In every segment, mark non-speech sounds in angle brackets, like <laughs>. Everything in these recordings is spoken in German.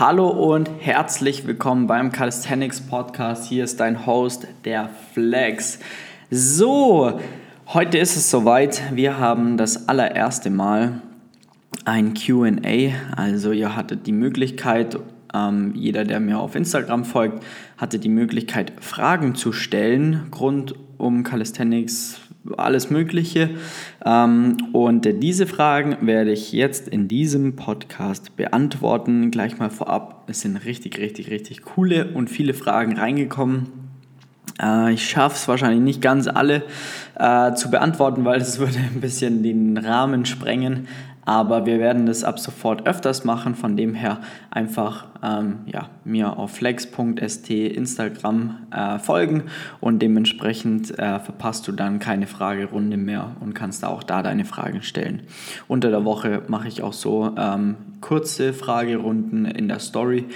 Hallo und herzlich willkommen beim Calisthenics Podcast. Hier ist dein Host, der Flex. So, heute ist es soweit. Wir haben das allererste Mal ein QA. Also, ihr hattet die Möglichkeit, ähm, jeder, der mir auf Instagram folgt, hatte die Möglichkeit, Fragen zu stellen rund um Calisthenics, alles Mögliche. Ähm, und diese Fragen werde ich jetzt in diesem Podcast beantworten. Gleich mal vorab, es sind richtig, richtig, richtig coole und viele Fragen reingekommen. Äh, ich schaffe es wahrscheinlich nicht ganz alle äh, zu beantworten, weil es <laughs> würde ein bisschen den Rahmen sprengen aber wir werden das ab sofort öfters machen. Von dem her einfach ähm, ja, mir auf flex.st Instagram äh, folgen und dementsprechend äh, verpasst du dann keine Fragerunde mehr und kannst auch da deine Fragen stellen. Unter der Woche mache ich auch so ähm, kurze Fragerunden in der Story.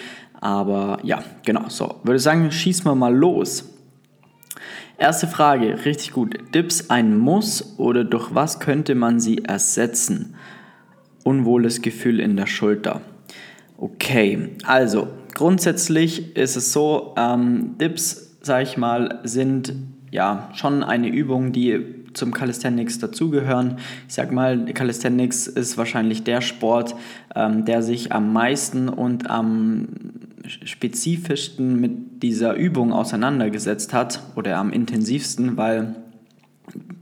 Aber ja, genau, so. Würde sagen, schießen wir mal los. Erste Frage, richtig gut. Dips ein Muss oder durch was könnte man sie ersetzen? Unwohles Gefühl in der Schulter. Okay, also grundsätzlich ist es so, ähm, Dips, sag ich mal, sind ja schon eine Übung, die zum Calisthenics dazugehören. Ich sag mal, Calisthenics ist wahrscheinlich der Sport, ähm, der sich am meisten und am spezifischsten mit dieser Übung auseinandergesetzt hat oder am intensivsten, weil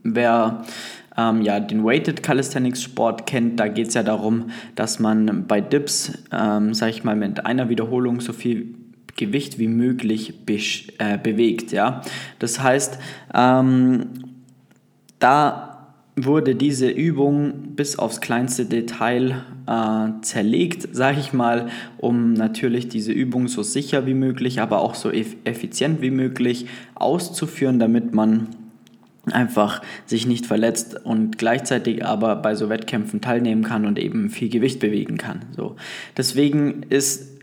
wer ähm, ja, den Weighted Calisthenics Sport kennt, da geht es ja darum, dass man bei Dips, ähm, sag ich mal, mit einer Wiederholung so viel Gewicht wie möglich be äh, bewegt. Ja? Das heißt, ähm, da wurde diese Übung bis aufs kleinste Detail äh, zerlegt, sage ich mal, um natürlich diese Übung so sicher wie möglich, aber auch so effizient wie möglich auszuführen, damit man einfach sich nicht verletzt und gleichzeitig aber bei so Wettkämpfen teilnehmen kann und eben viel Gewicht bewegen kann. So. Deswegen ist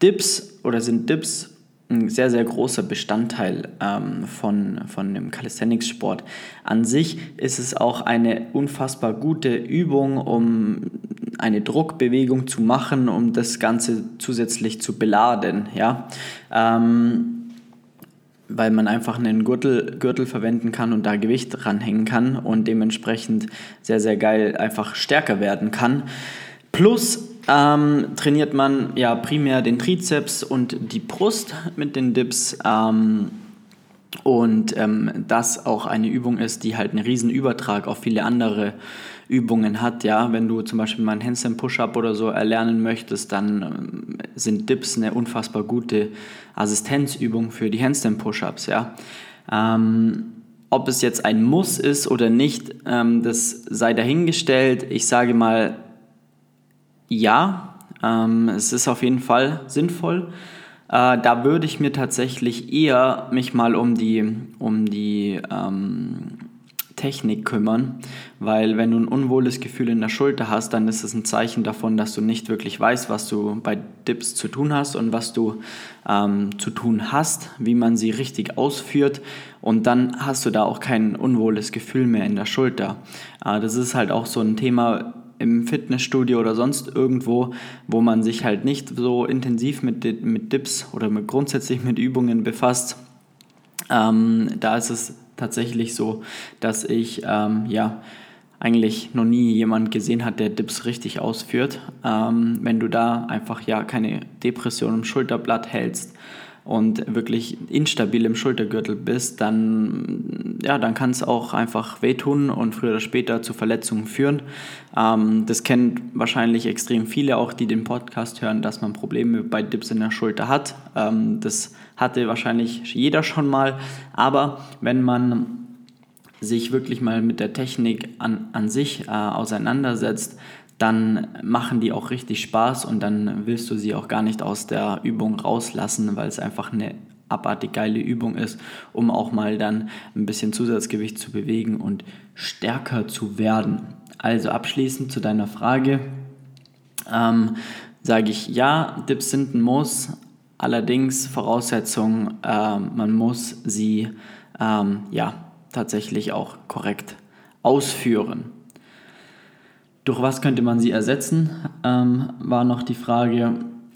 Dips oder sind Dips ein sehr, sehr großer Bestandteil ähm, von, von dem Calisthenics-Sport. An sich ist es auch eine unfassbar gute Übung, um eine Druckbewegung zu machen, um das Ganze zusätzlich zu beladen. Ja? Ähm, weil man einfach einen Gürtel, Gürtel verwenden kann und da Gewicht ranhängen kann und dementsprechend sehr, sehr geil einfach stärker werden kann. Plus ähm, trainiert man ja primär den Trizeps und die Brust mit den Dips. Ähm, und ähm, das auch eine Übung ist, die halt einen riesen Übertrag auf viele andere Übungen hat. Ja, wenn du zum Beispiel mal einen Handstand Push-Up oder so erlernen möchtest, dann ähm, sind Dips eine unfassbar gute Assistenzübung für die Handstand Push-Ups. Ja. Ähm, ob es jetzt ein Muss ist oder nicht, ähm, das sei dahingestellt. Ich sage mal, ja, ähm, es ist auf jeden Fall sinnvoll. Äh, da würde ich mir tatsächlich eher mich mal um die, um die ähm, Technik kümmern, weil wenn du ein unwohles Gefühl in der Schulter hast, dann ist es ein Zeichen davon, dass du nicht wirklich weißt, was du bei Dips zu tun hast und was du ähm, zu tun hast, wie man sie richtig ausführt und dann hast du da auch kein unwohles Gefühl mehr in der Schulter. Äh, das ist halt auch so ein Thema, im Fitnessstudio oder sonst irgendwo, wo man sich halt nicht so intensiv mit, mit Dips oder mit, grundsätzlich mit Übungen befasst. Ähm, da ist es tatsächlich so, dass ich ähm, ja eigentlich noch nie jemand gesehen hat, der Dips richtig ausführt. Ähm, wenn du da einfach ja keine Depression im Schulterblatt hältst und wirklich instabil im Schultergürtel bist, dann, ja, dann kann es auch einfach wehtun und früher oder später zu Verletzungen führen. Ähm, das kennen wahrscheinlich extrem viele auch, die den Podcast hören, dass man Probleme bei Dips in der Schulter hat. Ähm, das hatte wahrscheinlich jeder schon mal. Aber wenn man sich wirklich mal mit der Technik an, an sich äh, auseinandersetzt, dann machen die auch richtig Spaß und dann willst du sie auch gar nicht aus der Übung rauslassen, weil es einfach eine abartig geile Übung ist, um auch mal dann ein bisschen Zusatzgewicht zu bewegen und stärker zu werden. Also abschließend zu deiner Frage ähm, sage ich ja, Dips sind ein Muss, Allerdings Voraussetzung, äh, man muss sie ähm, ja, tatsächlich auch korrekt ausführen. Durch was könnte man sie ersetzen, ähm, war noch die Frage.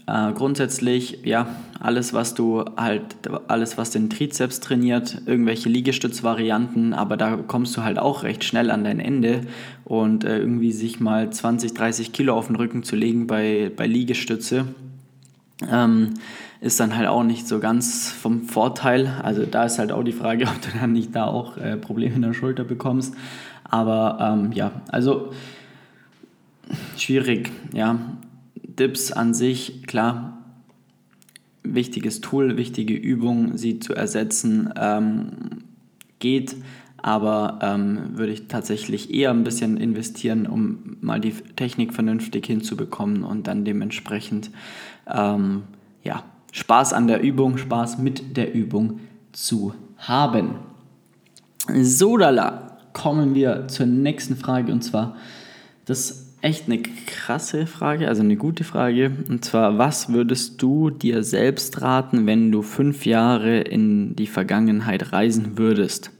Äh, grundsätzlich, ja, alles, was du halt, alles, was den Trizeps trainiert, irgendwelche Liegestützvarianten, aber da kommst du halt auch recht schnell an dein Ende und äh, irgendwie sich mal 20, 30 Kilo auf den Rücken zu legen bei, bei Liegestütze, ähm, ist dann halt auch nicht so ganz vom Vorteil. Also da ist halt auch die Frage, <laughs> ob du dann nicht da auch äh, Probleme in der Schulter bekommst. Aber ähm, ja, also schwierig, ja. Dips an sich, klar, wichtiges Tool, wichtige Übung, sie zu ersetzen, ähm, geht, aber ähm, würde ich tatsächlich eher ein bisschen investieren, um mal die Technik vernünftig hinzubekommen und dann dementsprechend ähm, ja, Spaß an der Übung, Spaß mit der Übung zu haben. So, lala, kommen wir zur nächsten Frage und zwar das echt eine krasse Frage, also eine gute Frage. Und zwar, was würdest du dir selbst raten, wenn du fünf Jahre in die Vergangenheit reisen würdest?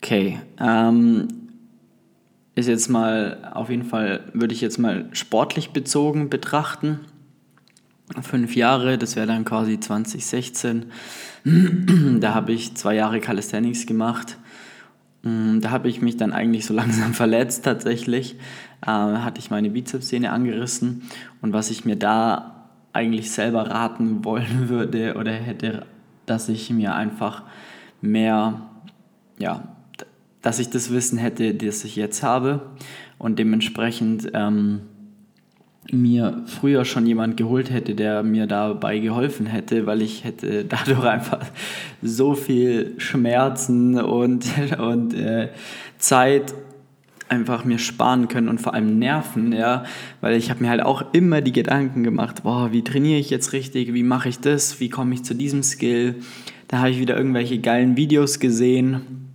Okay, ähm, ist jetzt mal, auf jeden Fall würde ich jetzt mal sportlich bezogen betrachten. Fünf Jahre, das wäre dann quasi 2016. <clears throat> da habe ich zwei Jahre Calisthenics gemacht. Mm, da habe ich mich dann eigentlich so <laughs> langsam verletzt tatsächlich äh, hatte ich meine Bizepssehne angerissen. Und was ich mir da eigentlich selber raten <laughs> wollen würde oder hätte, dass ich mir einfach mehr, ja, dass ich das Wissen hätte, das ich jetzt habe. Und dementsprechend ähm, mir früher schon jemand geholt hätte, der mir dabei geholfen hätte, weil ich hätte <laughs> dadurch einfach so viel Schmerzen und, <laughs> und äh, Zeit einfach mir sparen können und vor allem Nerven, ja, weil ich habe mir halt auch immer die Gedanken gemacht, boah, wie trainiere ich jetzt richtig, wie mache ich das, wie komme ich zu diesem Skill. Da habe ich wieder irgendwelche geilen Videos gesehen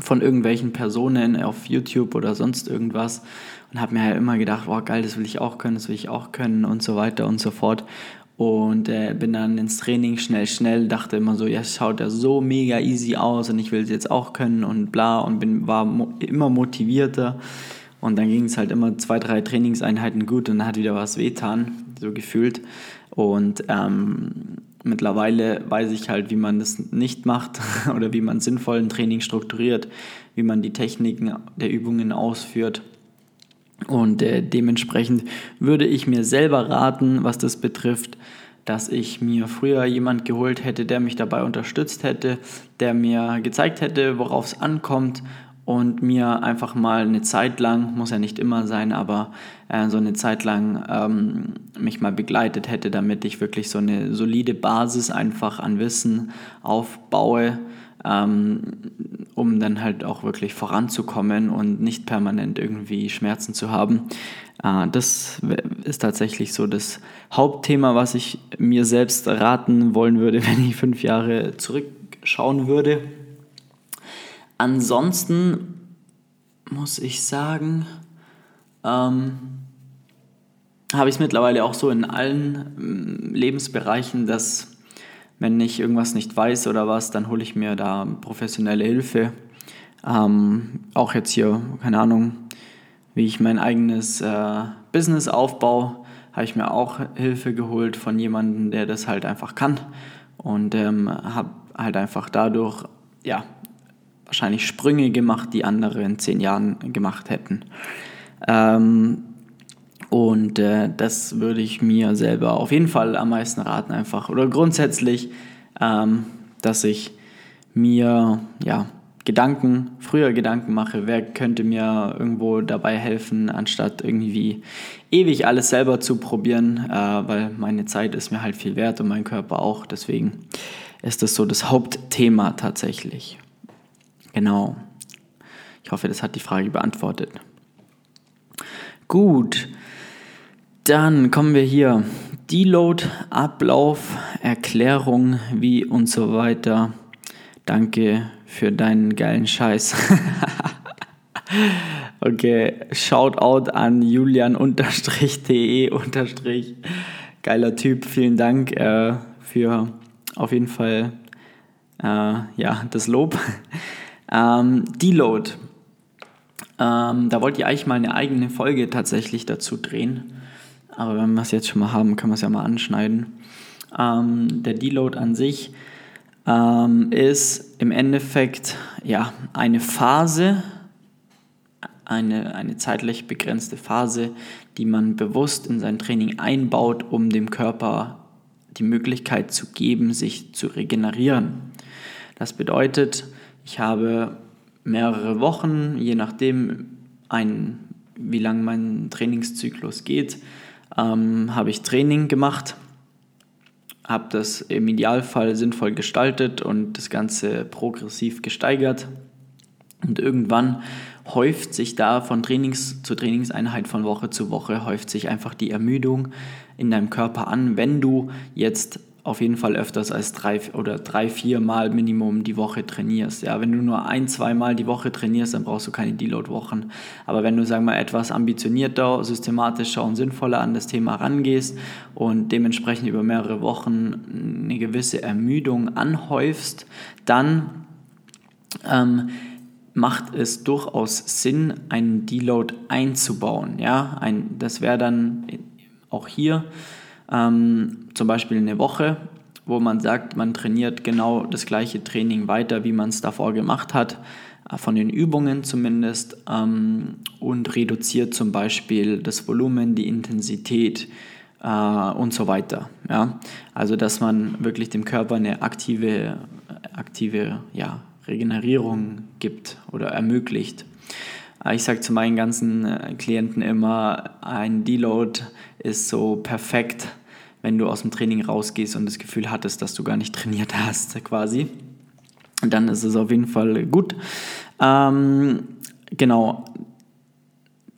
von irgendwelchen Personen auf YouTube oder sonst irgendwas und habe mir halt immer gedacht, boah, geil, das will ich auch können, das will ich auch können und so weiter und so fort. Und äh, bin dann ins Training schnell, schnell, dachte immer so, ja, schaut ja so mega easy aus und ich will es jetzt auch können und bla und bin, war mo immer motivierter. Und dann ging es halt immer zwei, drei Trainingseinheiten gut und dann hat wieder was wehtan, so gefühlt. Und ähm, mittlerweile weiß ich halt, wie man das nicht macht <laughs> oder wie man sinnvollen Training strukturiert, wie man die Techniken der Übungen ausführt. Und äh, dementsprechend würde ich mir selber raten, was das betrifft, dass ich mir früher jemand geholt hätte, der mich dabei unterstützt hätte, der mir gezeigt hätte, worauf es ankommt und mir einfach mal eine Zeit lang, muss ja nicht immer sein, aber äh, so eine Zeit lang ähm, mich mal begleitet hätte, damit ich wirklich so eine solide Basis einfach an Wissen aufbaue, ähm, um dann halt auch wirklich voranzukommen und nicht permanent irgendwie Schmerzen zu haben. Äh, das ist tatsächlich so das Hauptthema, was ich mir selbst raten wollen würde, <laughs> wenn ich fünf Jahre zurückschauen würde. Ansonsten muss ich sagen, ähm, habe ich es mittlerweile auch so in allen ähm, Lebensbereichen, dass wenn ich irgendwas nicht weiß oder was, dann hole ich mir da professionelle Hilfe. Ähm, auch jetzt hier, keine Ahnung, wie ich mein eigenes äh, Business aufbaue, habe ich mir auch Hilfe geholt von jemandem, der das halt einfach kann. Und ähm, habe halt einfach dadurch, ja, wahrscheinlich Sprünge gemacht, die andere in zehn Jahren gemacht hätten. Ähm, und äh, das würde ich mir selber auf jeden Fall am meisten raten, einfach. Oder grundsätzlich, ähm, dass ich mir ja, Gedanken, früher Gedanken mache, wer könnte mir irgendwo dabei helfen, anstatt irgendwie ewig alles selber zu probieren, äh, weil meine Zeit ist mir halt viel wert und mein Körper auch. Deswegen ist das so das Hauptthema tatsächlich. Genau. Ich hoffe, das hat die Frage beantwortet. Gut. Dann kommen wir hier. Deload, Ablauf, Erklärung, wie und so weiter. Danke für deinen geilen Scheiß. <laughs> okay, Shoutout an julian-de- geiler Typ. Vielen Dank äh, für auf jeden Fall äh, ja, das Lob. <laughs> ähm, Deload. Ähm, da wollte ich eigentlich mal eine eigene Folge tatsächlich dazu drehen aber wenn wir es jetzt schon mal haben, können wir es ja mal anschneiden. Ähm, der Deload an sich ähm, ist im Endeffekt ja, eine Phase, eine, eine zeitlich begrenzte Phase, die man bewusst in sein Training einbaut, um dem Körper die Möglichkeit zu geben, sich zu regenerieren. Das bedeutet, ich habe mehrere Wochen, je nachdem, ein, wie lang mein Trainingszyklus geht, ähm, habe ich Training gemacht, habe das im Idealfall sinnvoll gestaltet und das Ganze progressiv gesteigert. Und irgendwann häuft sich da von Trainings zu Trainingseinheit von Woche zu Woche, häuft sich einfach die Ermüdung in deinem Körper an, wenn du jetzt auf jeden Fall öfters als drei oder drei, vier Mal Minimum die Woche trainierst. Ja, wenn du nur ein, zwei Mal die Woche trainierst, dann brauchst du keine Deload-Wochen. Aber wenn du, sagen wir mal, etwas ambitionierter, systematischer und sinnvoller an das Thema rangehst und dementsprechend über mehrere Wochen eine gewisse Ermüdung anhäufst, dann ähm, macht es durchaus Sinn, einen Deload einzubauen. Ja, ein, das wäre dann auch hier ähm, zum Beispiel eine Woche, wo man sagt, man trainiert genau das gleiche Training weiter, wie man es davor gemacht hat, äh, von den Übungen zumindest, ähm, und reduziert zum Beispiel das Volumen, die Intensität äh, und so weiter. Ja? Also dass man wirklich dem Körper eine aktive, aktive ja, Regenerierung gibt oder ermöglicht. Äh, ich sage zu meinen ganzen äh, Klienten immer, ein Deload ist so perfekt, wenn du aus dem Training rausgehst und das Gefühl hattest, dass du gar nicht trainiert hast, quasi. Dann ist es auf jeden Fall gut. Ähm, genau.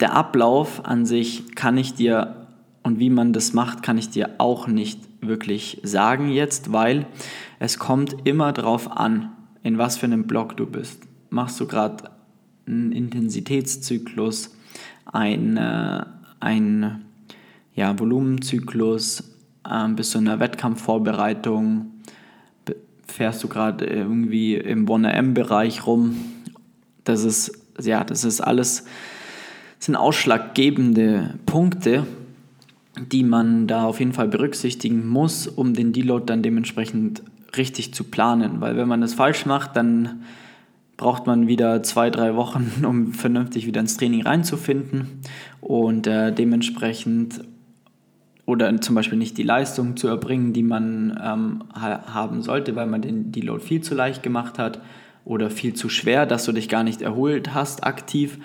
Der Ablauf an sich kann ich dir und wie man das macht, kann ich dir auch nicht wirklich sagen jetzt, weil es kommt immer darauf an, in was für einem Block du bist. Machst du gerade einen Intensitätszyklus, ein, äh, ein ja, Volumenzyklus, äh, bist du in der Wettkampfvorbereitung, fährst du gerade irgendwie im 1M-Bereich rum. Das ist, ja, das ist alles, sind ausschlaggebende Punkte, die man da auf jeden Fall berücksichtigen muss, um den Deload dann dementsprechend richtig zu planen. Weil wenn man das falsch macht, dann braucht man wieder zwei, drei Wochen, <laughs> um vernünftig wieder ins Training reinzufinden und äh, dementsprechend oder zum Beispiel nicht die Leistung zu erbringen, die man ähm, haben sollte, weil man den Deload viel zu leicht gemacht hat oder viel zu schwer, dass du dich gar nicht erholt hast aktiv.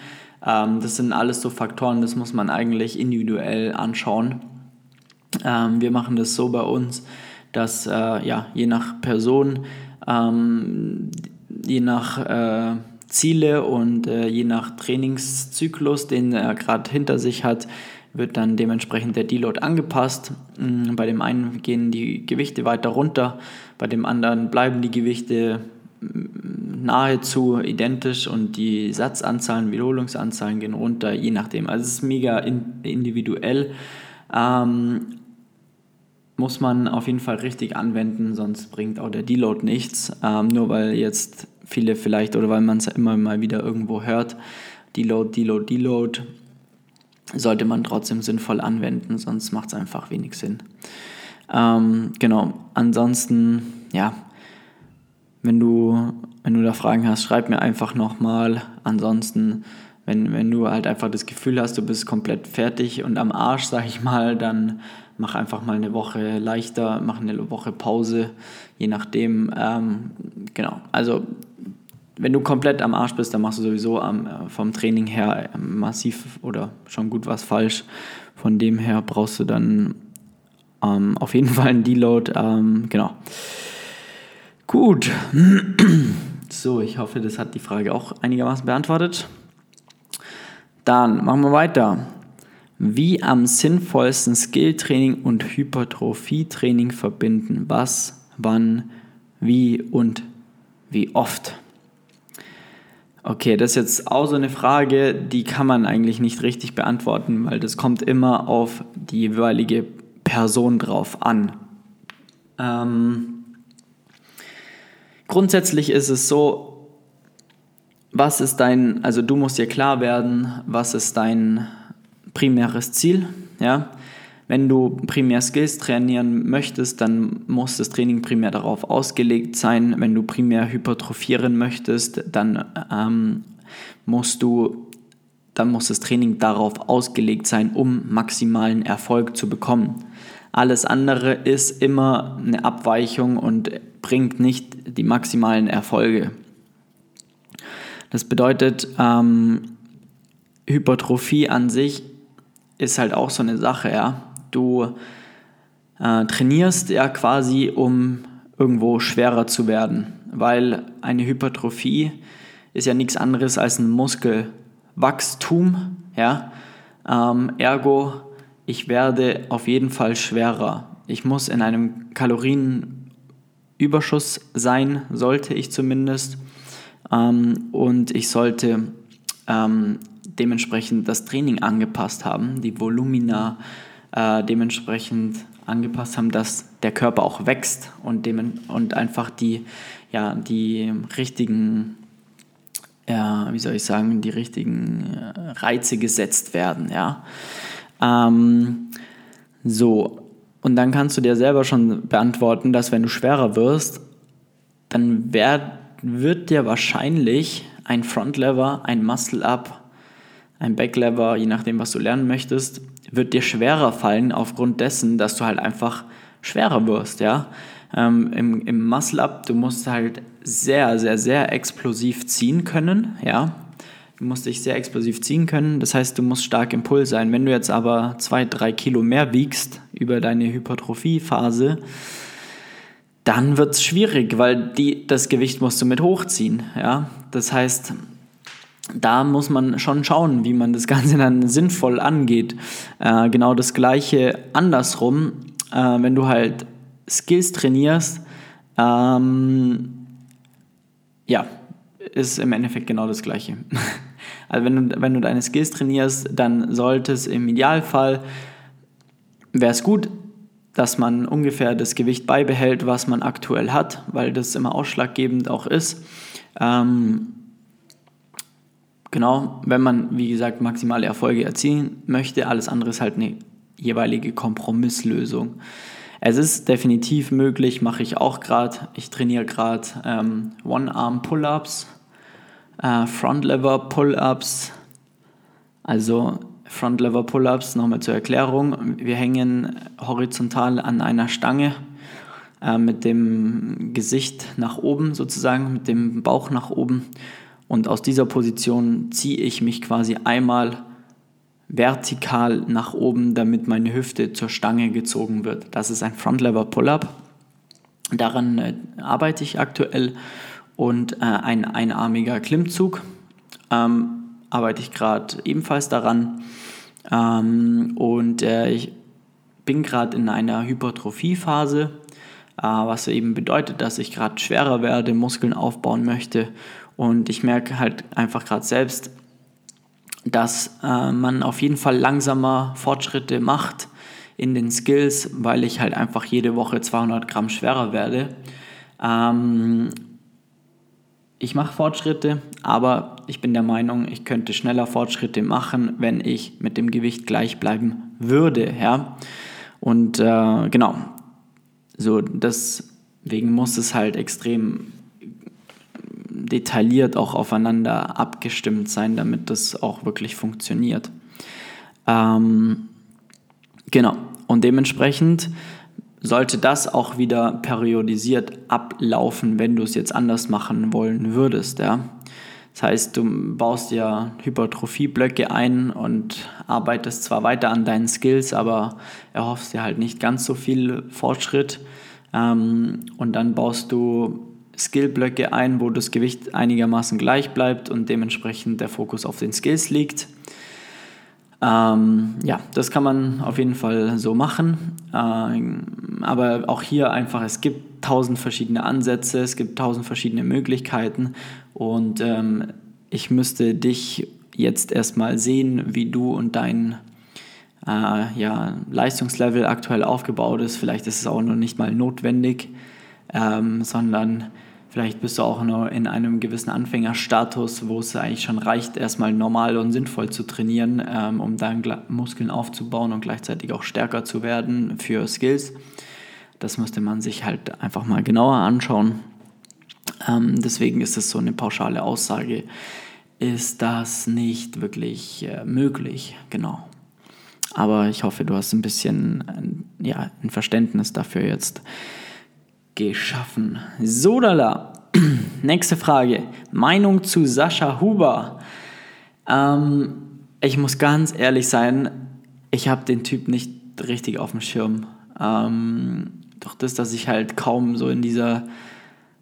Ähm, das sind alles so Faktoren, das muss man eigentlich individuell anschauen. Ähm, wir machen das so bei uns, dass äh, ja, je nach Person, ähm, je nach äh, Ziele und äh, je nach Trainingszyklus, den er gerade hinter sich hat, wird dann dementsprechend der Deload angepasst. Mm, bei dem einen gehen die Gewichte weiter runter, bei dem anderen bleiben die Gewichte mm, nahezu identisch und die Satzanzahlen, Wiederholungsanzahlen gehen runter, je nachdem. Also es ist mega individuell. Ähm, muss man auf jeden Fall richtig anwenden, sonst bringt auch der Deload nichts. Ähm, nur weil jetzt viele vielleicht oder weil man es immer mal wieder irgendwo hört, Deload, Deload, Deload, sollte man trotzdem sinnvoll anwenden, sonst macht es einfach wenig Sinn. Ähm, genau, ansonsten, ja, wenn du, wenn du da Fragen hast, schreib mir einfach nochmal. Ansonsten, wenn, wenn du halt einfach das Gefühl hast, du bist komplett fertig und am Arsch, sag ich mal, dann mach einfach mal eine Woche leichter, mach eine Woche Pause, je nachdem. Ähm, genau, also wenn du komplett am Arsch bist, dann machst du sowieso am, äh, vom Training her massiv oder schon gut was falsch. Von dem her brauchst du dann ähm, auf jeden Fall einen Deload. Ähm, genau. Gut. <clears throat> So, ich hoffe, das hat die Frage auch einigermaßen beantwortet. Dann machen wir weiter. Wie am sinnvollsten Skilltraining und Hypertrophietraining verbinden? Was, wann, wie und wie oft? Okay, das ist jetzt auch so eine Frage, die kann man eigentlich nicht richtig beantworten, weil das kommt immer auf die jeweilige Person drauf an. Ähm, grundsätzlich ist es so, was ist dein, also du musst dir klar werden, was ist dein primäres Ziel, ja? Wenn du primär Skills trainieren möchtest, dann muss das Training primär darauf ausgelegt sein. Wenn du primär hypertrophieren möchtest, dann ähm, musst du dann muss das Training darauf ausgelegt sein, um maximalen Erfolg zu bekommen. Alles andere ist immer eine Abweichung und bringt nicht die maximalen Erfolge. Das bedeutet, ähm, Hypertrophie an sich ist halt auch so eine Sache, ja. Du äh, trainierst ja quasi, um irgendwo schwerer zu werden, weil eine Hypertrophie ist ja nichts anderes als ein Muskelwachstum, ja. Ähm, ergo, ich werde auf jeden Fall schwerer. Ich muss in einem Kalorienüberschuss sein, sollte ich zumindest. Ähm, und ich sollte ähm, dementsprechend das Training angepasst haben, die Volumina äh, dementsprechend angepasst haben, dass der Körper auch wächst und, dem, und einfach die, ja, die richtigen, ja, wie soll ich sagen, die richtigen äh, Reize gesetzt werden. Ja. Ähm, so, und dann kannst du dir selber schon beantworten, dass wenn du schwerer wirst, dann werd, wird dir wahrscheinlich ein Frontlever, ein Muscle-Up, ein Backlever, je nachdem, was du lernen möchtest, wird dir schwerer fallen aufgrund dessen, dass du halt einfach schwerer wirst, ja. Ähm, Im im Muscle-Up, du musst halt sehr, sehr, sehr explosiv ziehen können, ja. Du musst dich sehr explosiv ziehen können, das heißt, du musst stark im Pull sein. Wenn du jetzt aber zwei, drei Kilo mehr wiegst über deine Hypertrophie-Phase, dann wird es schwierig, weil die, das Gewicht musst du mit hochziehen. Ja? Das heißt, da muss man schon schauen, wie man das Ganze dann sinnvoll angeht. Äh, genau das gleiche andersrum, äh, wenn du halt Skills trainierst, ähm, ja, ist im Endeffekt genau das gleiche. <laughs> Also wenn du, wenn du deine Skills trainierst, dann sollte es im Idealfall, wäre es gut, dass man ungefähr das Gewicht beibehält, was man aktuell hat, weil das immer ausschlaggebend auch ist. Ähm, genau, wenn man, wie gesagt, maximale Erfolge erzielen möchte, alles andere ist halt eine jeweilige Kompromisslösung. Es ist definitiv möglich, mache ich auch gerade. Ich trainiere gerade ähm, One-Arm-Pull-Ups, äh, Front-Lever-Pull-Ups, also Front Lever Pull-ups, nochmal zur Erklärung. Wir hängen horizontal an einer Stange äh, mit dem Gesicht nach oben sozusagen, mit dem Bauch nach oben. Und aus dieser Position ziehe ich mich quasi einmal vertikal nach oben, damit meine Hüfte zur Stange gezogen wird. Das ist ein Front Lever Pull-up. Daran äh, arbeite ich aktuell. Und äh, ein einarmiger Klimmzug. Ähm, arbeite ich gerade ebenfalls daran. Ähm, und äh, ich bin gerade in einer Hypertrophiephase, äh, was eben bedeutet, dass ich gerade schwerer werde, Muskeln aufbauen möchte. Und ich merke halt einfach gerade selbst, dass äh, man auf jeden Fall langsamer Fortschritte macht in den Skills, weil ich halt einfach jede Woche 200 Gramm schwerer werde. Ähm, ich mache Fortschritte, aber ich bin der Meinung, ich könnte schneller Fortschritte machen, wenn ich mit dem Gewicht gleich bleiben würde. Ja? Und äh, genau, so deswegen muss es halt extrem detailliert auch aufeinander abgestimmt sein, damit das auch wirklich funktioniert. Ähm, genau, und dementsprechend sollte das auch wieder periodisiert ablaufen, wenn du es jetzt anders machen wollen würdest. Ja? Das heißt, du baust ja Hypertrophieblöcke ein und arbeitest zwar weiter an deinen Skills, aber erhoffst dir halt nicht ganz so viel Fortschritt. Ähm, und dann baust du Skillblöcke ein, wo das Gewicht einigermaßen gleich bleibt und dementsprechend der Fokus auf den Skills liegt. Ähm, ja, das kann man auf jeden Fall so machen. Ähm, aber auch hier einfach, es gibt tausend verschiedene Ansätze, es gibt tausend verschiedene Möglichkeiten und ähm, ich müsste dich jetzt erstmal sehen, wie du und dein äh, ja, Leistungslevel aktuell aufgebaut ist. Vielleicht ist es auch noch nicht mal notwendig, ähm, sondern Vielleicht bist du auch noch in einem gewissen Anfängerstatus, wo es eigentlich schon reicht, erstmal normal und sinnvoll zu trainieren, ähm, um dann Muskeln aufzubauen und gleichzeitig auch stärker zu werden für Skills. Das müsste man sich halt einfach mal genauer anschauen. Ähm, deswegen ist es so eine pauschale Aussage, ist das nicht wirklich äh, möglich. Genau. Aber ich hoffe, du hast ein bisschen ja, ein Verständnis dafür jetzt geschaffen. Sodala. <clears throat> Nächste Frage. Meinung zu Sascha Huber. Ähm, ich muss ganz ehrlich sein, ich habe den Typ nicht richtig auf dem Schirm. Ähm, doch das, dass ich halt kaum so in dieser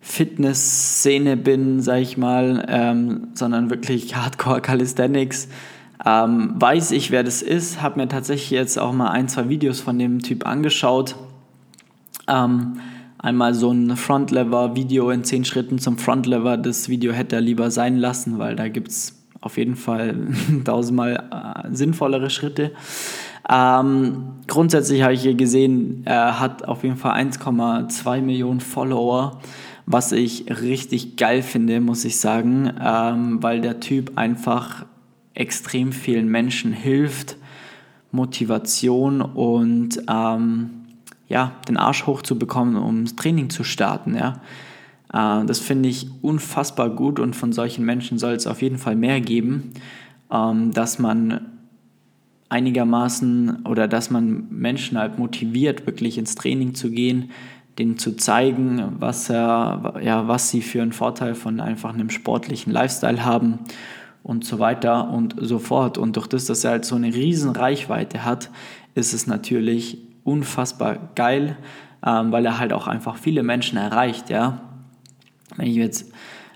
Fitness-Szene bin, sag ich mal, ähm, sondern wirklich Hardcore Calisthenics. Ähm, weiß ich, wer das ist, habe mir tatsächlich jetzt auch mal ein, zwei Videos von dem Typ angeschaut. Ähm, einmal so ein Frontlever-Video in 10 Schritten zum Frontlever. Das Video hätte er lieber sein lassen, weil da gibt es auf jeden Fall <laughs> tausendmal äh, sinnvollere Schritte. Ähm, grundsätzlich habe ich hier gesehen, er hat auf jeden Fall 1,2 Millionen Follower, was ich richtig geil finde, muss ich sagen, ähm, weil der Typ einfach extrem vielen Menschen hilft, Motivation und ähm, ja, den Arsch hochzubekommen, um das Training zu starten. Ja. Äh, das finde ich unfassbar gut und von solchen Menschen soll es auf jeden Fall mehr geben, ähm, dass man einigermaßen oder dass man Menschen halt motiviert, wirklich ins Training zu gehen, denen zu zeigen, was, er, ja, was sie für einen Vorteil von einfach einem sportlichen Lifestyle haben und so weiter und so fort. Und durch das, dass er halt so eine riesen Reichweite hat, ist es natürlich unfassbar geil, ähm, weil er halt auch einfach viele Menschen erreicht, ja. Wenn ich jetzt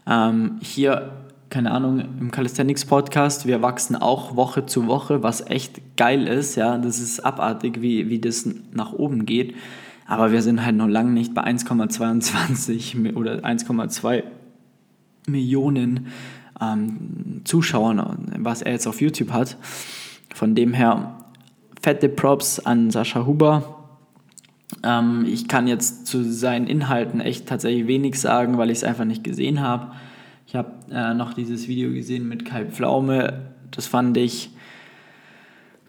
ähm, hier, keine Ahnung, im Calisthenics Podcast, wir wachsen auch Woche zu Woche, was echt geil ist, ja. Das ist abartig, wie, wie das nach oben geht. Aber wir sind halt noch lange nicht bei 1,22 oder 1,2 Millionen ähm, Zuschauern, was er jetzt auf YouTube hat. Von dem her fette Props an Sascha Huber. Ähm, ich kann jetzt zu seinen Inhalten echt tatsächlich wenig sagen, weil ich es einfach nicht gesehen habe. Ich habe äh, noch dieses Video gesehen mit Kai Pflaume. Das fand ich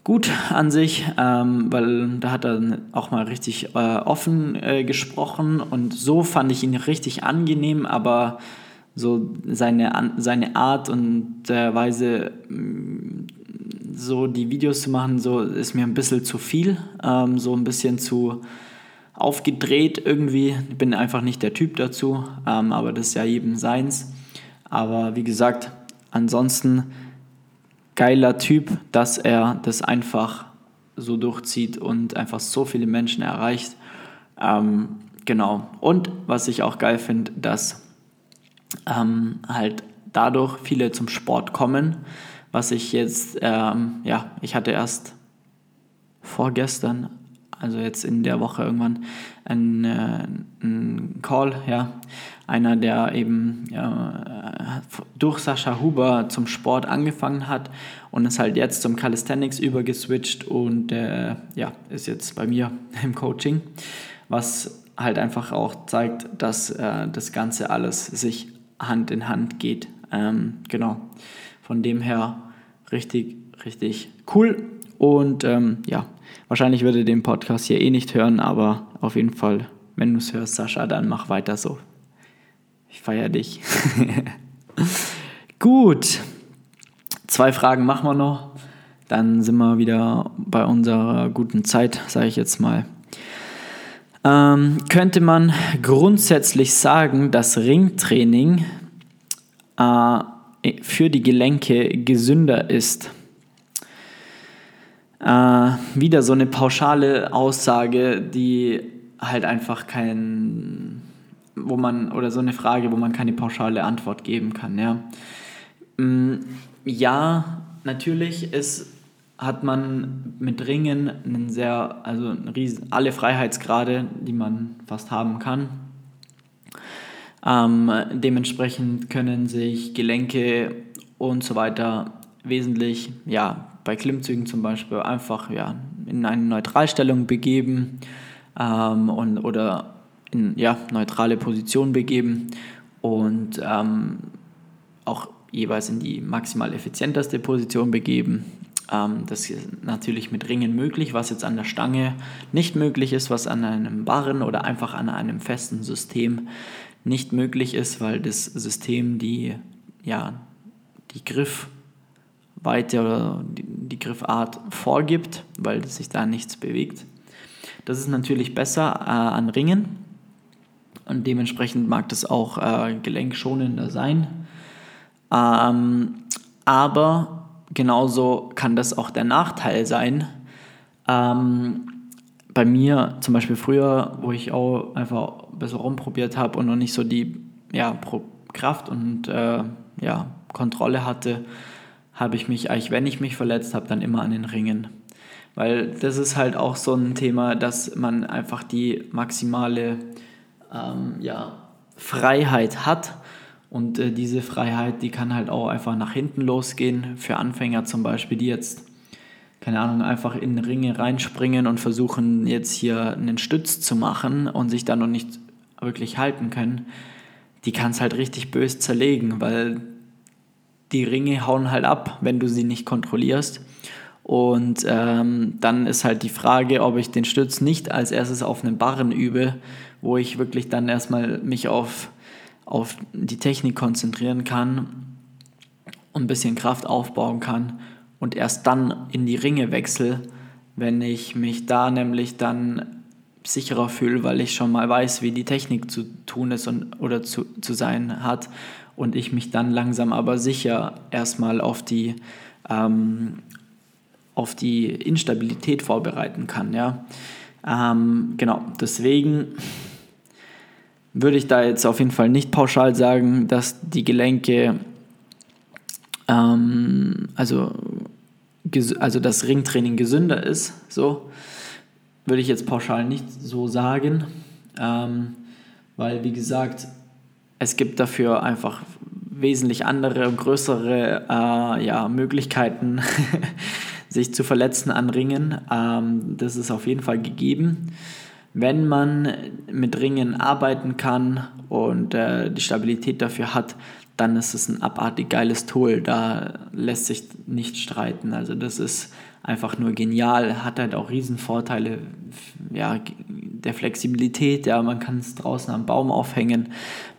gut an sich, ähm, weil da hat er auch mal richtig äh, offen äh, gesprochen und so fand ich ihn richtig angenehm, aber so seine, seine Art und äh, Weise, mm, so die Videos zu machen, so ist mir ein bisschen zu viel, ähm, so ein bisschen zu aufgedreht irgendwie. Ich bin einfach nicht der Typ dazu, ähm, aber das ist ja jedem seins. Aber wie gesagt, ansonsten geiler Typ, dass er das einfach so durchzieht und einfach so viele Menschen erreicht. Ähm, genau. Und was ich auch geil finde, dass ähm, halt dadurch viele zum Sport kommen, was ich jetzt, ähm, ja, ich hatte erst vorgestern, also jetzt in der Woche irgendwann, einen, äh, einen Call, ja, einer, der eben ja, durch Sascha Huber zum Sport angefangen hat und ist halt jetzt zum Calisthenics übergeswitcht und äh, ja, ist jetzt bei mir <laughs> im Coaching, was halt einfach auch zeigt, dass äh, das Ganze alles sich Hand in Hand geht. Ähm, genau. Von dem her richtig, richtig cool. Und ähm, ja, wahrscheinlich würde den Podcast hier eh nicht hören, aber auf jeden Fall, wenn du es hörst, Sascha, dann mach weiter so. Ich feiere dich. <laughs> Gut. Zwei Fragen machen wir noch. Dann sind wir wieder bei unserer guten Zeit, sage ich jetzt mal. Ähm, könnte man grundsätzlich sagen, dass Ringtraining äh, für die Gelenke gesünder ist? Äh, wieder so eine pauschale Aussage, die halt einfach kein, wo man, oder so eine Frage, wo man keine pauschale Antwort geben kann, ja. Mm, ja, natürlich ist hat man mit Ringen einen sehr, also einen riesen, alle Freiheitsgrade, die man fast haben kann. Ähm, dementsprechend können sich Gelenke und so weiter wesentlich, ja, bei Klimmzügen zum Beispiel einfach ja, in eine Neutralstellung begeben ähm, und, oder in ja, neutrale Position begeben und ähm, auch jeweils in die maximal effizienteste Position begeben. Ähm, das ist natürlich mit Ringen möglich, was jetzt an der Stange nicht möglich ist, was an einem Barren oder einfach an einem festen System nicht möglich ist, weil das System die, ja, die Griffweite oder die, die Griffart vorgibt, weil sich da nichts bewegt. Das ist natürlich besser äh, an Ringen und dementsprechend mag das auch äh, gelenkschonender sein. Ähm, aber genauso kann das auch der Nachteil sein. Ähm, bei mir zum Beispiel früher, wo ich auch einfach besser rumprobiert habe und noch nicht so die ja, Kraft und äh, ja, Kontrolle hatte, habe ich mich eigentlich, wenn ich mich verletzt habe, dann immer an den Ringen. Weil das ist halt auch so ein Thema, dass man einfach die maximale ähm, ja, Freiheit hat. Und äh, diese Freiheit, die kann halt auch einfach nach hinten losgehen. Für Anfänger zum Beispiel, die jetzt, keine Ahnung, einfach in Ringe reinspringen und versuchen jetzt hier einen Stütz zu machen und sich dann noch nicht wirklich halten können, die kann es halt richtig bös zerlegen, weil die Ringe hauen halt ab, wenn du sie nicht kontrollierst. Und ähm, dann ist halt die Frage, ob ich den Stütz nicht als erstes auf einen Barren übe, wo ich wirklich dann erstmal mich auf, auf die Technik konzentrieren kann und ein bisschen Kraft aufbauen kann und erst dann in die Ringe wechsle, wenn ich mich da nämlich dann sicherer fühle, weil ich schon mal weiß, wie die Technik zu tun ist und, oder zu, zu sein hat und ich mich dann langsam aber sicher erstmal auf die ähm, auf die Instabilität vorbereiten kann. Ja? Ähm, genau, deswegen würde ich da jetzt auf jeden Fall nicht pauschal sagen, dass die Gelenke, ähm, also, also das Ringtraining gesünder ist. So würde ich jetzt pauschal nicht so sagen, ähm, weil wie gesagt, es gibt dafür einfach wesentlich andere und größere äh, ja, Möglichkeiten, <laughs> sich zu verletzen an Ringen. Ähm, das ist auf jeden Fall gegeben. Wenn man mit Ringen arbeiten kann und äh, die Stabilität dafür hat, dann ist es ein abartig geiles Tool. Da lässt sich nicht streiten. Also das ist einfach nur genial, hat halt auch Riesenvorteile ja, der Flexibilität. Ja, man kann es draußen am Baum aufhängen,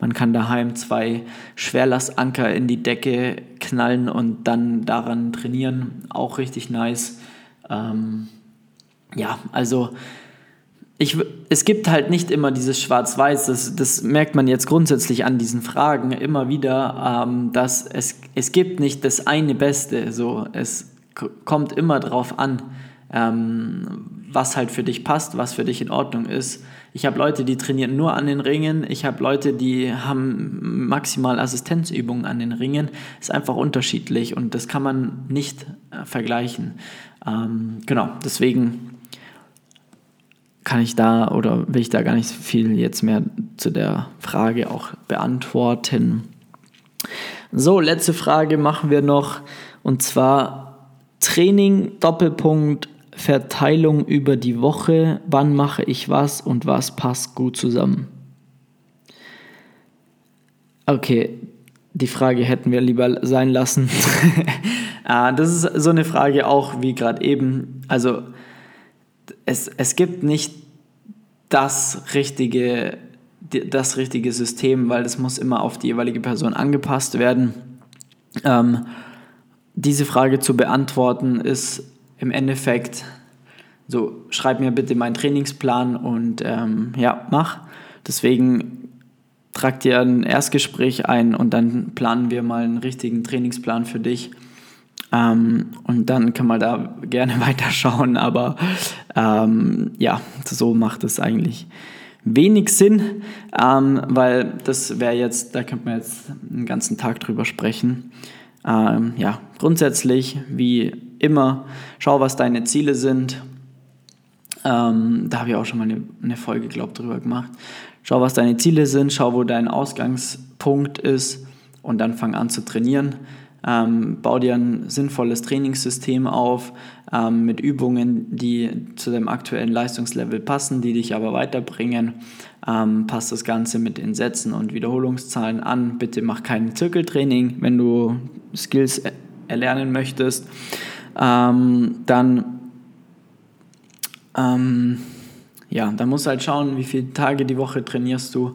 man kann daheim zwei Schwerlastanker in die Decke knallen und dann daran trainieren. Auch richtig nice. Ähm, ja, also ich, es gibt halt nicht immer dieses Schwarz-Weiß, das, das merkt man jetzt grundsätzlich an diesen Fragen immer wieder, ähm, dass es, es gibt nicht das eine Beste. So, es kommt immer darauf an, ähm, was halt für dich passt, was für dich in Ordnung ist. Ich habe Leute, die trainieren nur an den Ringen. Ich habe Leute, die haben maximal Assistenzübungen an den Ringen. Ist einfach unterschiedlich und das kann man nicht äh, vergleichen. Ähm, genau, deswegen kann ich da oder will ich da gar nicht viel jetzt mehr zu der Frage auch beantworten. So, letzte Frage machen wir noch und zwar Training, Doppelpunkt, Verteilung über die Woche, wann mache ich was und was passt gut zusammen. Okay, die Frage hätten wir lieber sein lassen. <laughs> Ah, das ist so eine Frage auch wie gerade eben. Also es, es gibt nicht das richtige, das richtige System, weil das muss immer auf die jeweilige Person angepasst werden. Ähm, diese Frage zu beantworten ist im Endeffekt so, schreib mir bitte meinen Trainingsplan und ähm, ja, mach. Deswegen trag dir ein Erstgespräch ein und dann planen wir mal einen richtigen Trainingsplan für dich. Ähm, und dann kann man da gerne <laughs> weiterschauen, aber ähm, ja, so macht es eigentlich wenig Sinn, ähm, weil das wäre jetzt, da könnte man jetzt einen ganzen Tag drüber sprechen. Ähm, ja, grundsätzlich, wie immer, schau, was deine Ziele sind. Ähm, da habe ich auch schon mal eine, eine Folge, glaube ich, drüber gemacht. Schau, was deine Ziele sind, schau, wo dein Ausgangspunkt ist und dann fang an zu trainieren. Ähm, bau dir ein sinnvolles Trainingssystem auf ähm, mit Übungen, die zu deinem aktuellen Leistungslevel passen, die dich aber weiterbringen. Ähm, passt das Ganze mit den Sätzen und Wiederholungszahlen an. Bitte mach kein Zirkeltraining, wenn du Skills erlernen möchtest. Ähm, dann ähm, ja, da musst du halt schauen, wie viele Tage die Woche trainierst du,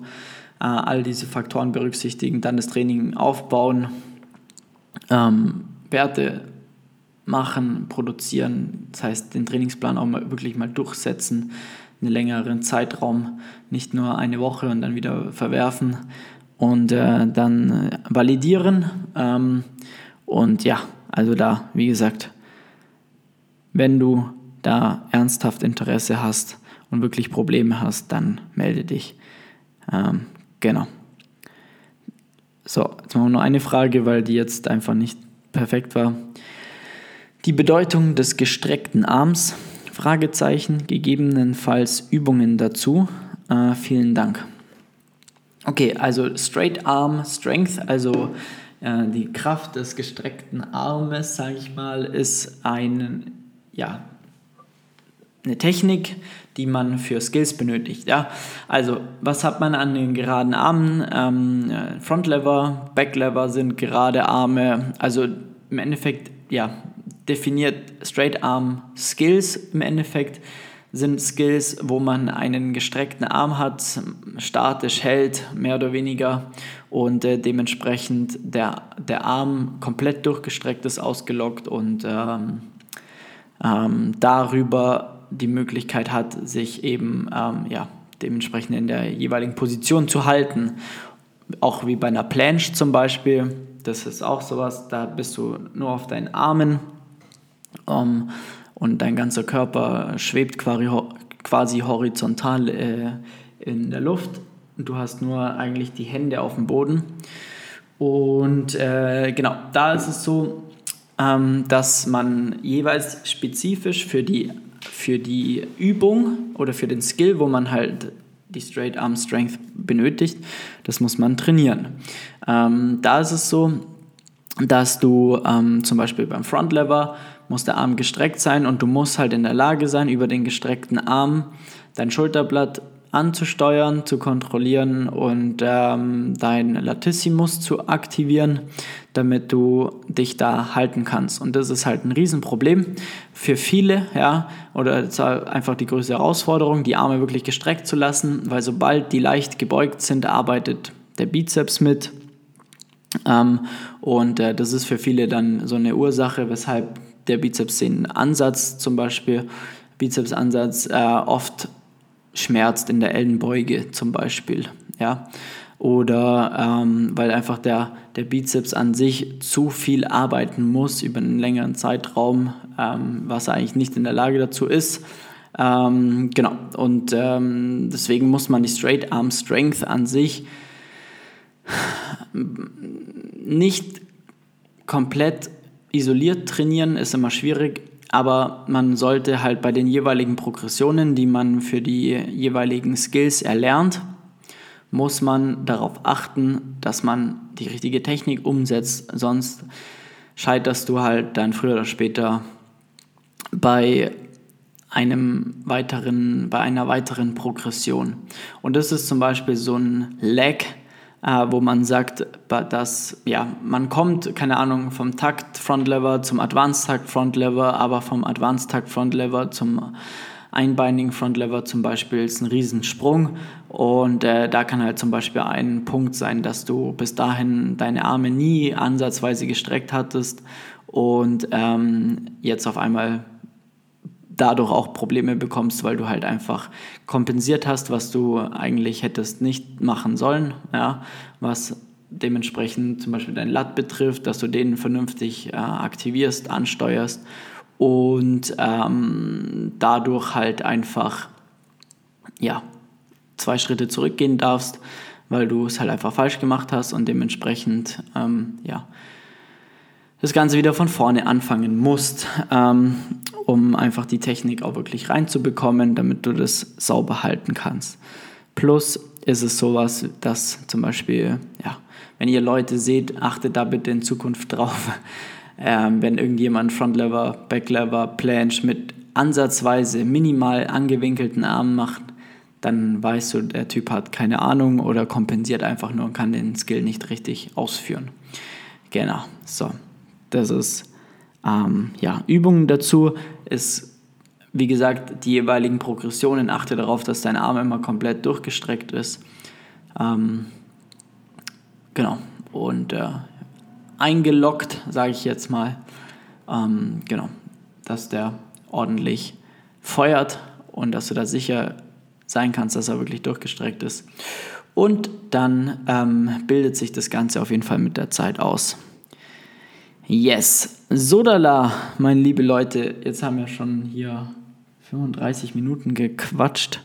äh, all diese Faktoren berücksichtigen, dann das Training aufbauen, ähm, Werte machen, produzieren, das heißt den Trainingsplan auch mal wirklich mal durchsetzen, einen längeren Zeitraum, nicht nur eine Woche und dann wieder verwerfen und äh, dann äh, validieren. Ähm, und ja, also da, wie gesagt, wenn du da ernsthaft Interesse hast und wirklich Probleme hast, dann melde dich. Ähm, genau. So, jetzt machen wir nur eine Frage, weil die jetzt einfach nicht perfekt war. Die Bedeutung des gestreckten Arms? Fragezeichen, gegebenenfalls Übungen dazu. Äh, vielen Dank. Okay, also Straight Arm Strength, also äh, die Kraft des gestreckten Armes, sage ich mal, ist ein ja, eine Technik, die man für Skills benötigt. Ja? Also, was hat man an den geraden Armen? Ähm, Front Lever, Back Lever sind gerade Arme. Also im Endeffekt, ja, definiert Straight Arm Skills im Endeffekt sind Skills, wo man einen gestreckten Arm hat, statisch hält, mehr oder weniger, und äh, dementsprechend der, der Arm komplett durchgestreckt ist, ausgelockt und ähm, ähm, darüber die Möglichkeit hat, sich eben ähm, ja, dementsprechend in der jeweiligen Position zu halten. Auch wie bei einer Planche zum Beispiel. Das ist auch sowas, da bist du nur auf deinen Armen ähm, und dein ganzer Körper schwebt quasi, quasi horizontal äh, in der Luft. Du hast nur eigentlich die Hände auf dem Boden. Und äh, genau, da ist es so, ähm, dass man jeweils spezifisch für die für die Übung oder für den Skill, wo man halt die Straight Arm Strength benötigt, das muss man trainieren. Ähm, da ist es so, dass du ähm, zum Beispiel beim Front Lever muss der Arm gestreckt sein und du musst halt in der Lage sein, über den gestreckten Arm dein Schulterblatt anzusteuern, zu kontrollieren und ähm, dein Latissimus zu aktivieren, damit du dich da halten kannst. Und das ist halt ein Riesenproblem für viele, ja, oder einfach die größte Herausforderung, die Arme wirklich gestreckt zu lassen, weil sobald die leicht gebeugt sind, arbeitet der Bizeps mit. Ähm, und äh, das ist für viele dann so eine Ursache, weshalb der Bizeps den Ansatz zum Beispiel, Bizepsansatz äh, oft schmerzt in der Ellenbeuge zum Beispiel. Ja? Oder ähm, weil einfach der, der Bizeps an sich zu viel arbeiten muss über einen längeren Zeitraum, ähm, was er eigentlich nicht in der Lage dazu ist. Ähm, genau, und ähm, deswegen muss man die Straight Arm Strength an sich nicht komplett isoliert trainieren, ist immer schwierig, aber man sollte halt bei den jeweiligen Progressionen, die man für die jeweiligen Skills erlernt, muss man darauf achten, dass man die richtige Technik umsetzt, sonst scheiterst du halt dann früher oder später bei einem weiteren, bei einer weiteren Progression. Und das ist zum Beispiel so ein Lag, äh, wo man sagt, dass ja, man kommt, keine Ahnung, vom Takt Front Lever zum Advanced Takt Front Lever, aber vom Advanced Takt Front Lever zum einbeinigen Front Lever zum Beispiel ist ein Riesensprung. Und äh, da kann halt zum Beispiel ein Punkt sein, dass du bis dahin deine Arme nie ansatzweise gestreckt hattest und ähm, jetzt auf einmal dadurch auch Probleme bekommst, weil du halt einfach kompensiert hast, was du eigentlich hättest nicht machen sollen, ja, was dementsprechend zum Beispiel dein Lat betrifft, dass du den vernünftig äh, aktivierst, ansteuerst und ähm, dadurch halt einfach ja, zwei Schritte zurückgehen darfst, weil du es halt einfach falsch gemacht hast und dementsprechend ähm, ja, das Ganze wieder von vorne anfangen musst, ähm, um einfach die Technik auch wirklich reinzubekommen, damit du das sauber halten kannst. Plus ist es sowas, dass zum Beispiel, ja, wenn ihr Leute seht, achtet da bitte in Zukunft drauf. <laughs> Ähm, wenn irgendjemand Frontlever, Backlever, Planche mit ansatzweise minimal angewinkelten Armen macht, dann weißt du, der Typ hat keine Ahnung oder kompensiert einfach nur und kann den Skill nicht richtig ausführen. Genau, so. Das ist, ähm, ja, Übungen dazu ist, wie gesagt, die jeweiligen Progressionen. Achte darauf, dass dein Arm immer komplett durchgestreckt ist. Ähm, genau, und äh, eingeloggt, sage ich jetzt mal. Ähm, genau, dass der ordentlich feuert und dass du da sicher sein kannst, dass er wirklich durchgestreckt ist. Und dann ähm, bildet sich das Ganze auf jeden Fall mit der Zeit aus. Yes, Sodala, meine liebe Leute, jetzt haben wir schon hier 35 Minuten gequatscht.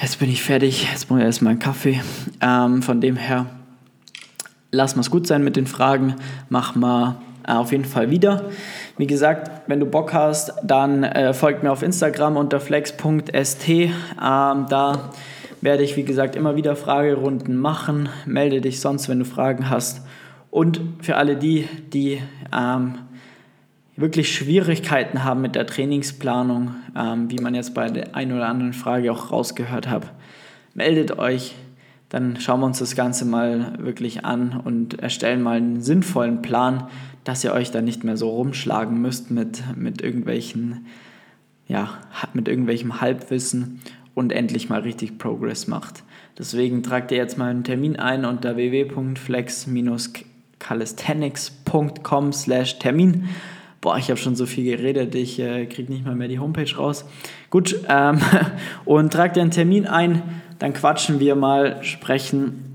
Jetzt bin ich fertig, jetzt brauche ich erstmal einen Kaffee. Ähm, von dem her, lass es gut sein mit den Fragen, mach mal äh, auf jeden Fall wieder. Wie gesagt, wenn du Bock hast, dann äh, folgt mir auf Instagram unter flex.st. Ähm, da werde ich, wie gesagt, immer wieder Fragerunden machen. Melde dich sonst, wenn du Fragen hast. Und für alle die, die ähm, wirklich Schwierigkeiten haben mit der Trainingsplanung, ähm, wie man jetzt bei der einen oder anderen Frage auch rausgehört hat, meldet euch. Dann schauen wir uns das Ganze mal wirklich an und erstellen mal einen sinnvollen Plan, dass ihr euch da nicht mehr so rumschlagen müsst mit, mit irgendwelchen, ja, mit irgendwelchem Halbwissen und endlich mal richtig Progress macht. Deswegen tragt ihr jetzt mal einen Termin ein unter www.flex-calisthenics.com slash Termin. Boah, ich habe schon so viel geredet, ich äh, kriege nicht mal mehr die Homepage raus. Gut, ähm, <laughs> und tragt ihr einen Termin ein, dann quatschen wir mal, sprechen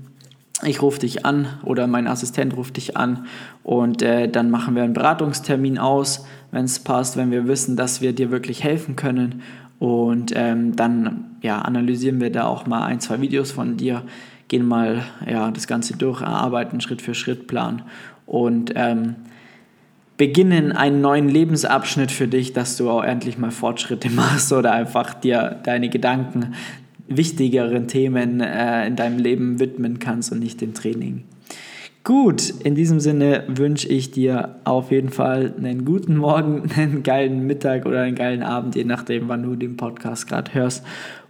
ich rufe dich an oder mein Assistent ruft dich an und äh, dann machen wir einen Beratungstermin aus, wenn es passt, wenn wir wissen, dass wir dir wirklich helfen können. Und ähm, dann ja, analysieren wir da auch mal ein, zwei Videos von dir, gehen mal ja, das Ganze durch, erarbeiten Schritt für Schritt Plan und ähm, beginnen einen neuen Lebensabschnitt für dich, dass du auch endlich mal Fortschritte <laughs> machst oder einfach dir deine Gedanken wichtigeren Themen äh, in deinem Leben widmen kannst und nicht dem Training. Gut, in diesem Sinne wünsche ich dir auf jeden Fall einen guten Morgen, <laughs> einen geilen Mittag oder einen geilen Abend, je nachdem, wann du den Podcast gerade hörst.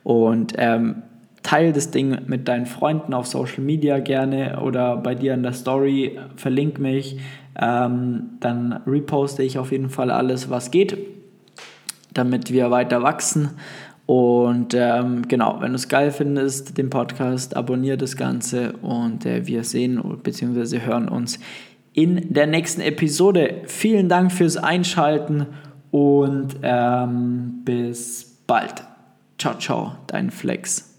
Und ähm, teile das Ding mit deinen Freunden auf Social Media gerne oder bei dir in der Story, verlink mich. Ähm, dann reposte ich auf jeden Fall alles, was geht, damit wir weiter wachsen. Und ähm, genau, wenn du es geil findest, den Podcast, abonniere das Ganze und äh, wir sehen bzw. hören uns in der nächsten Episode. Vielen Dank fürs Einschalten und ähm, bis bald. Ciao, ciao, dein Flex.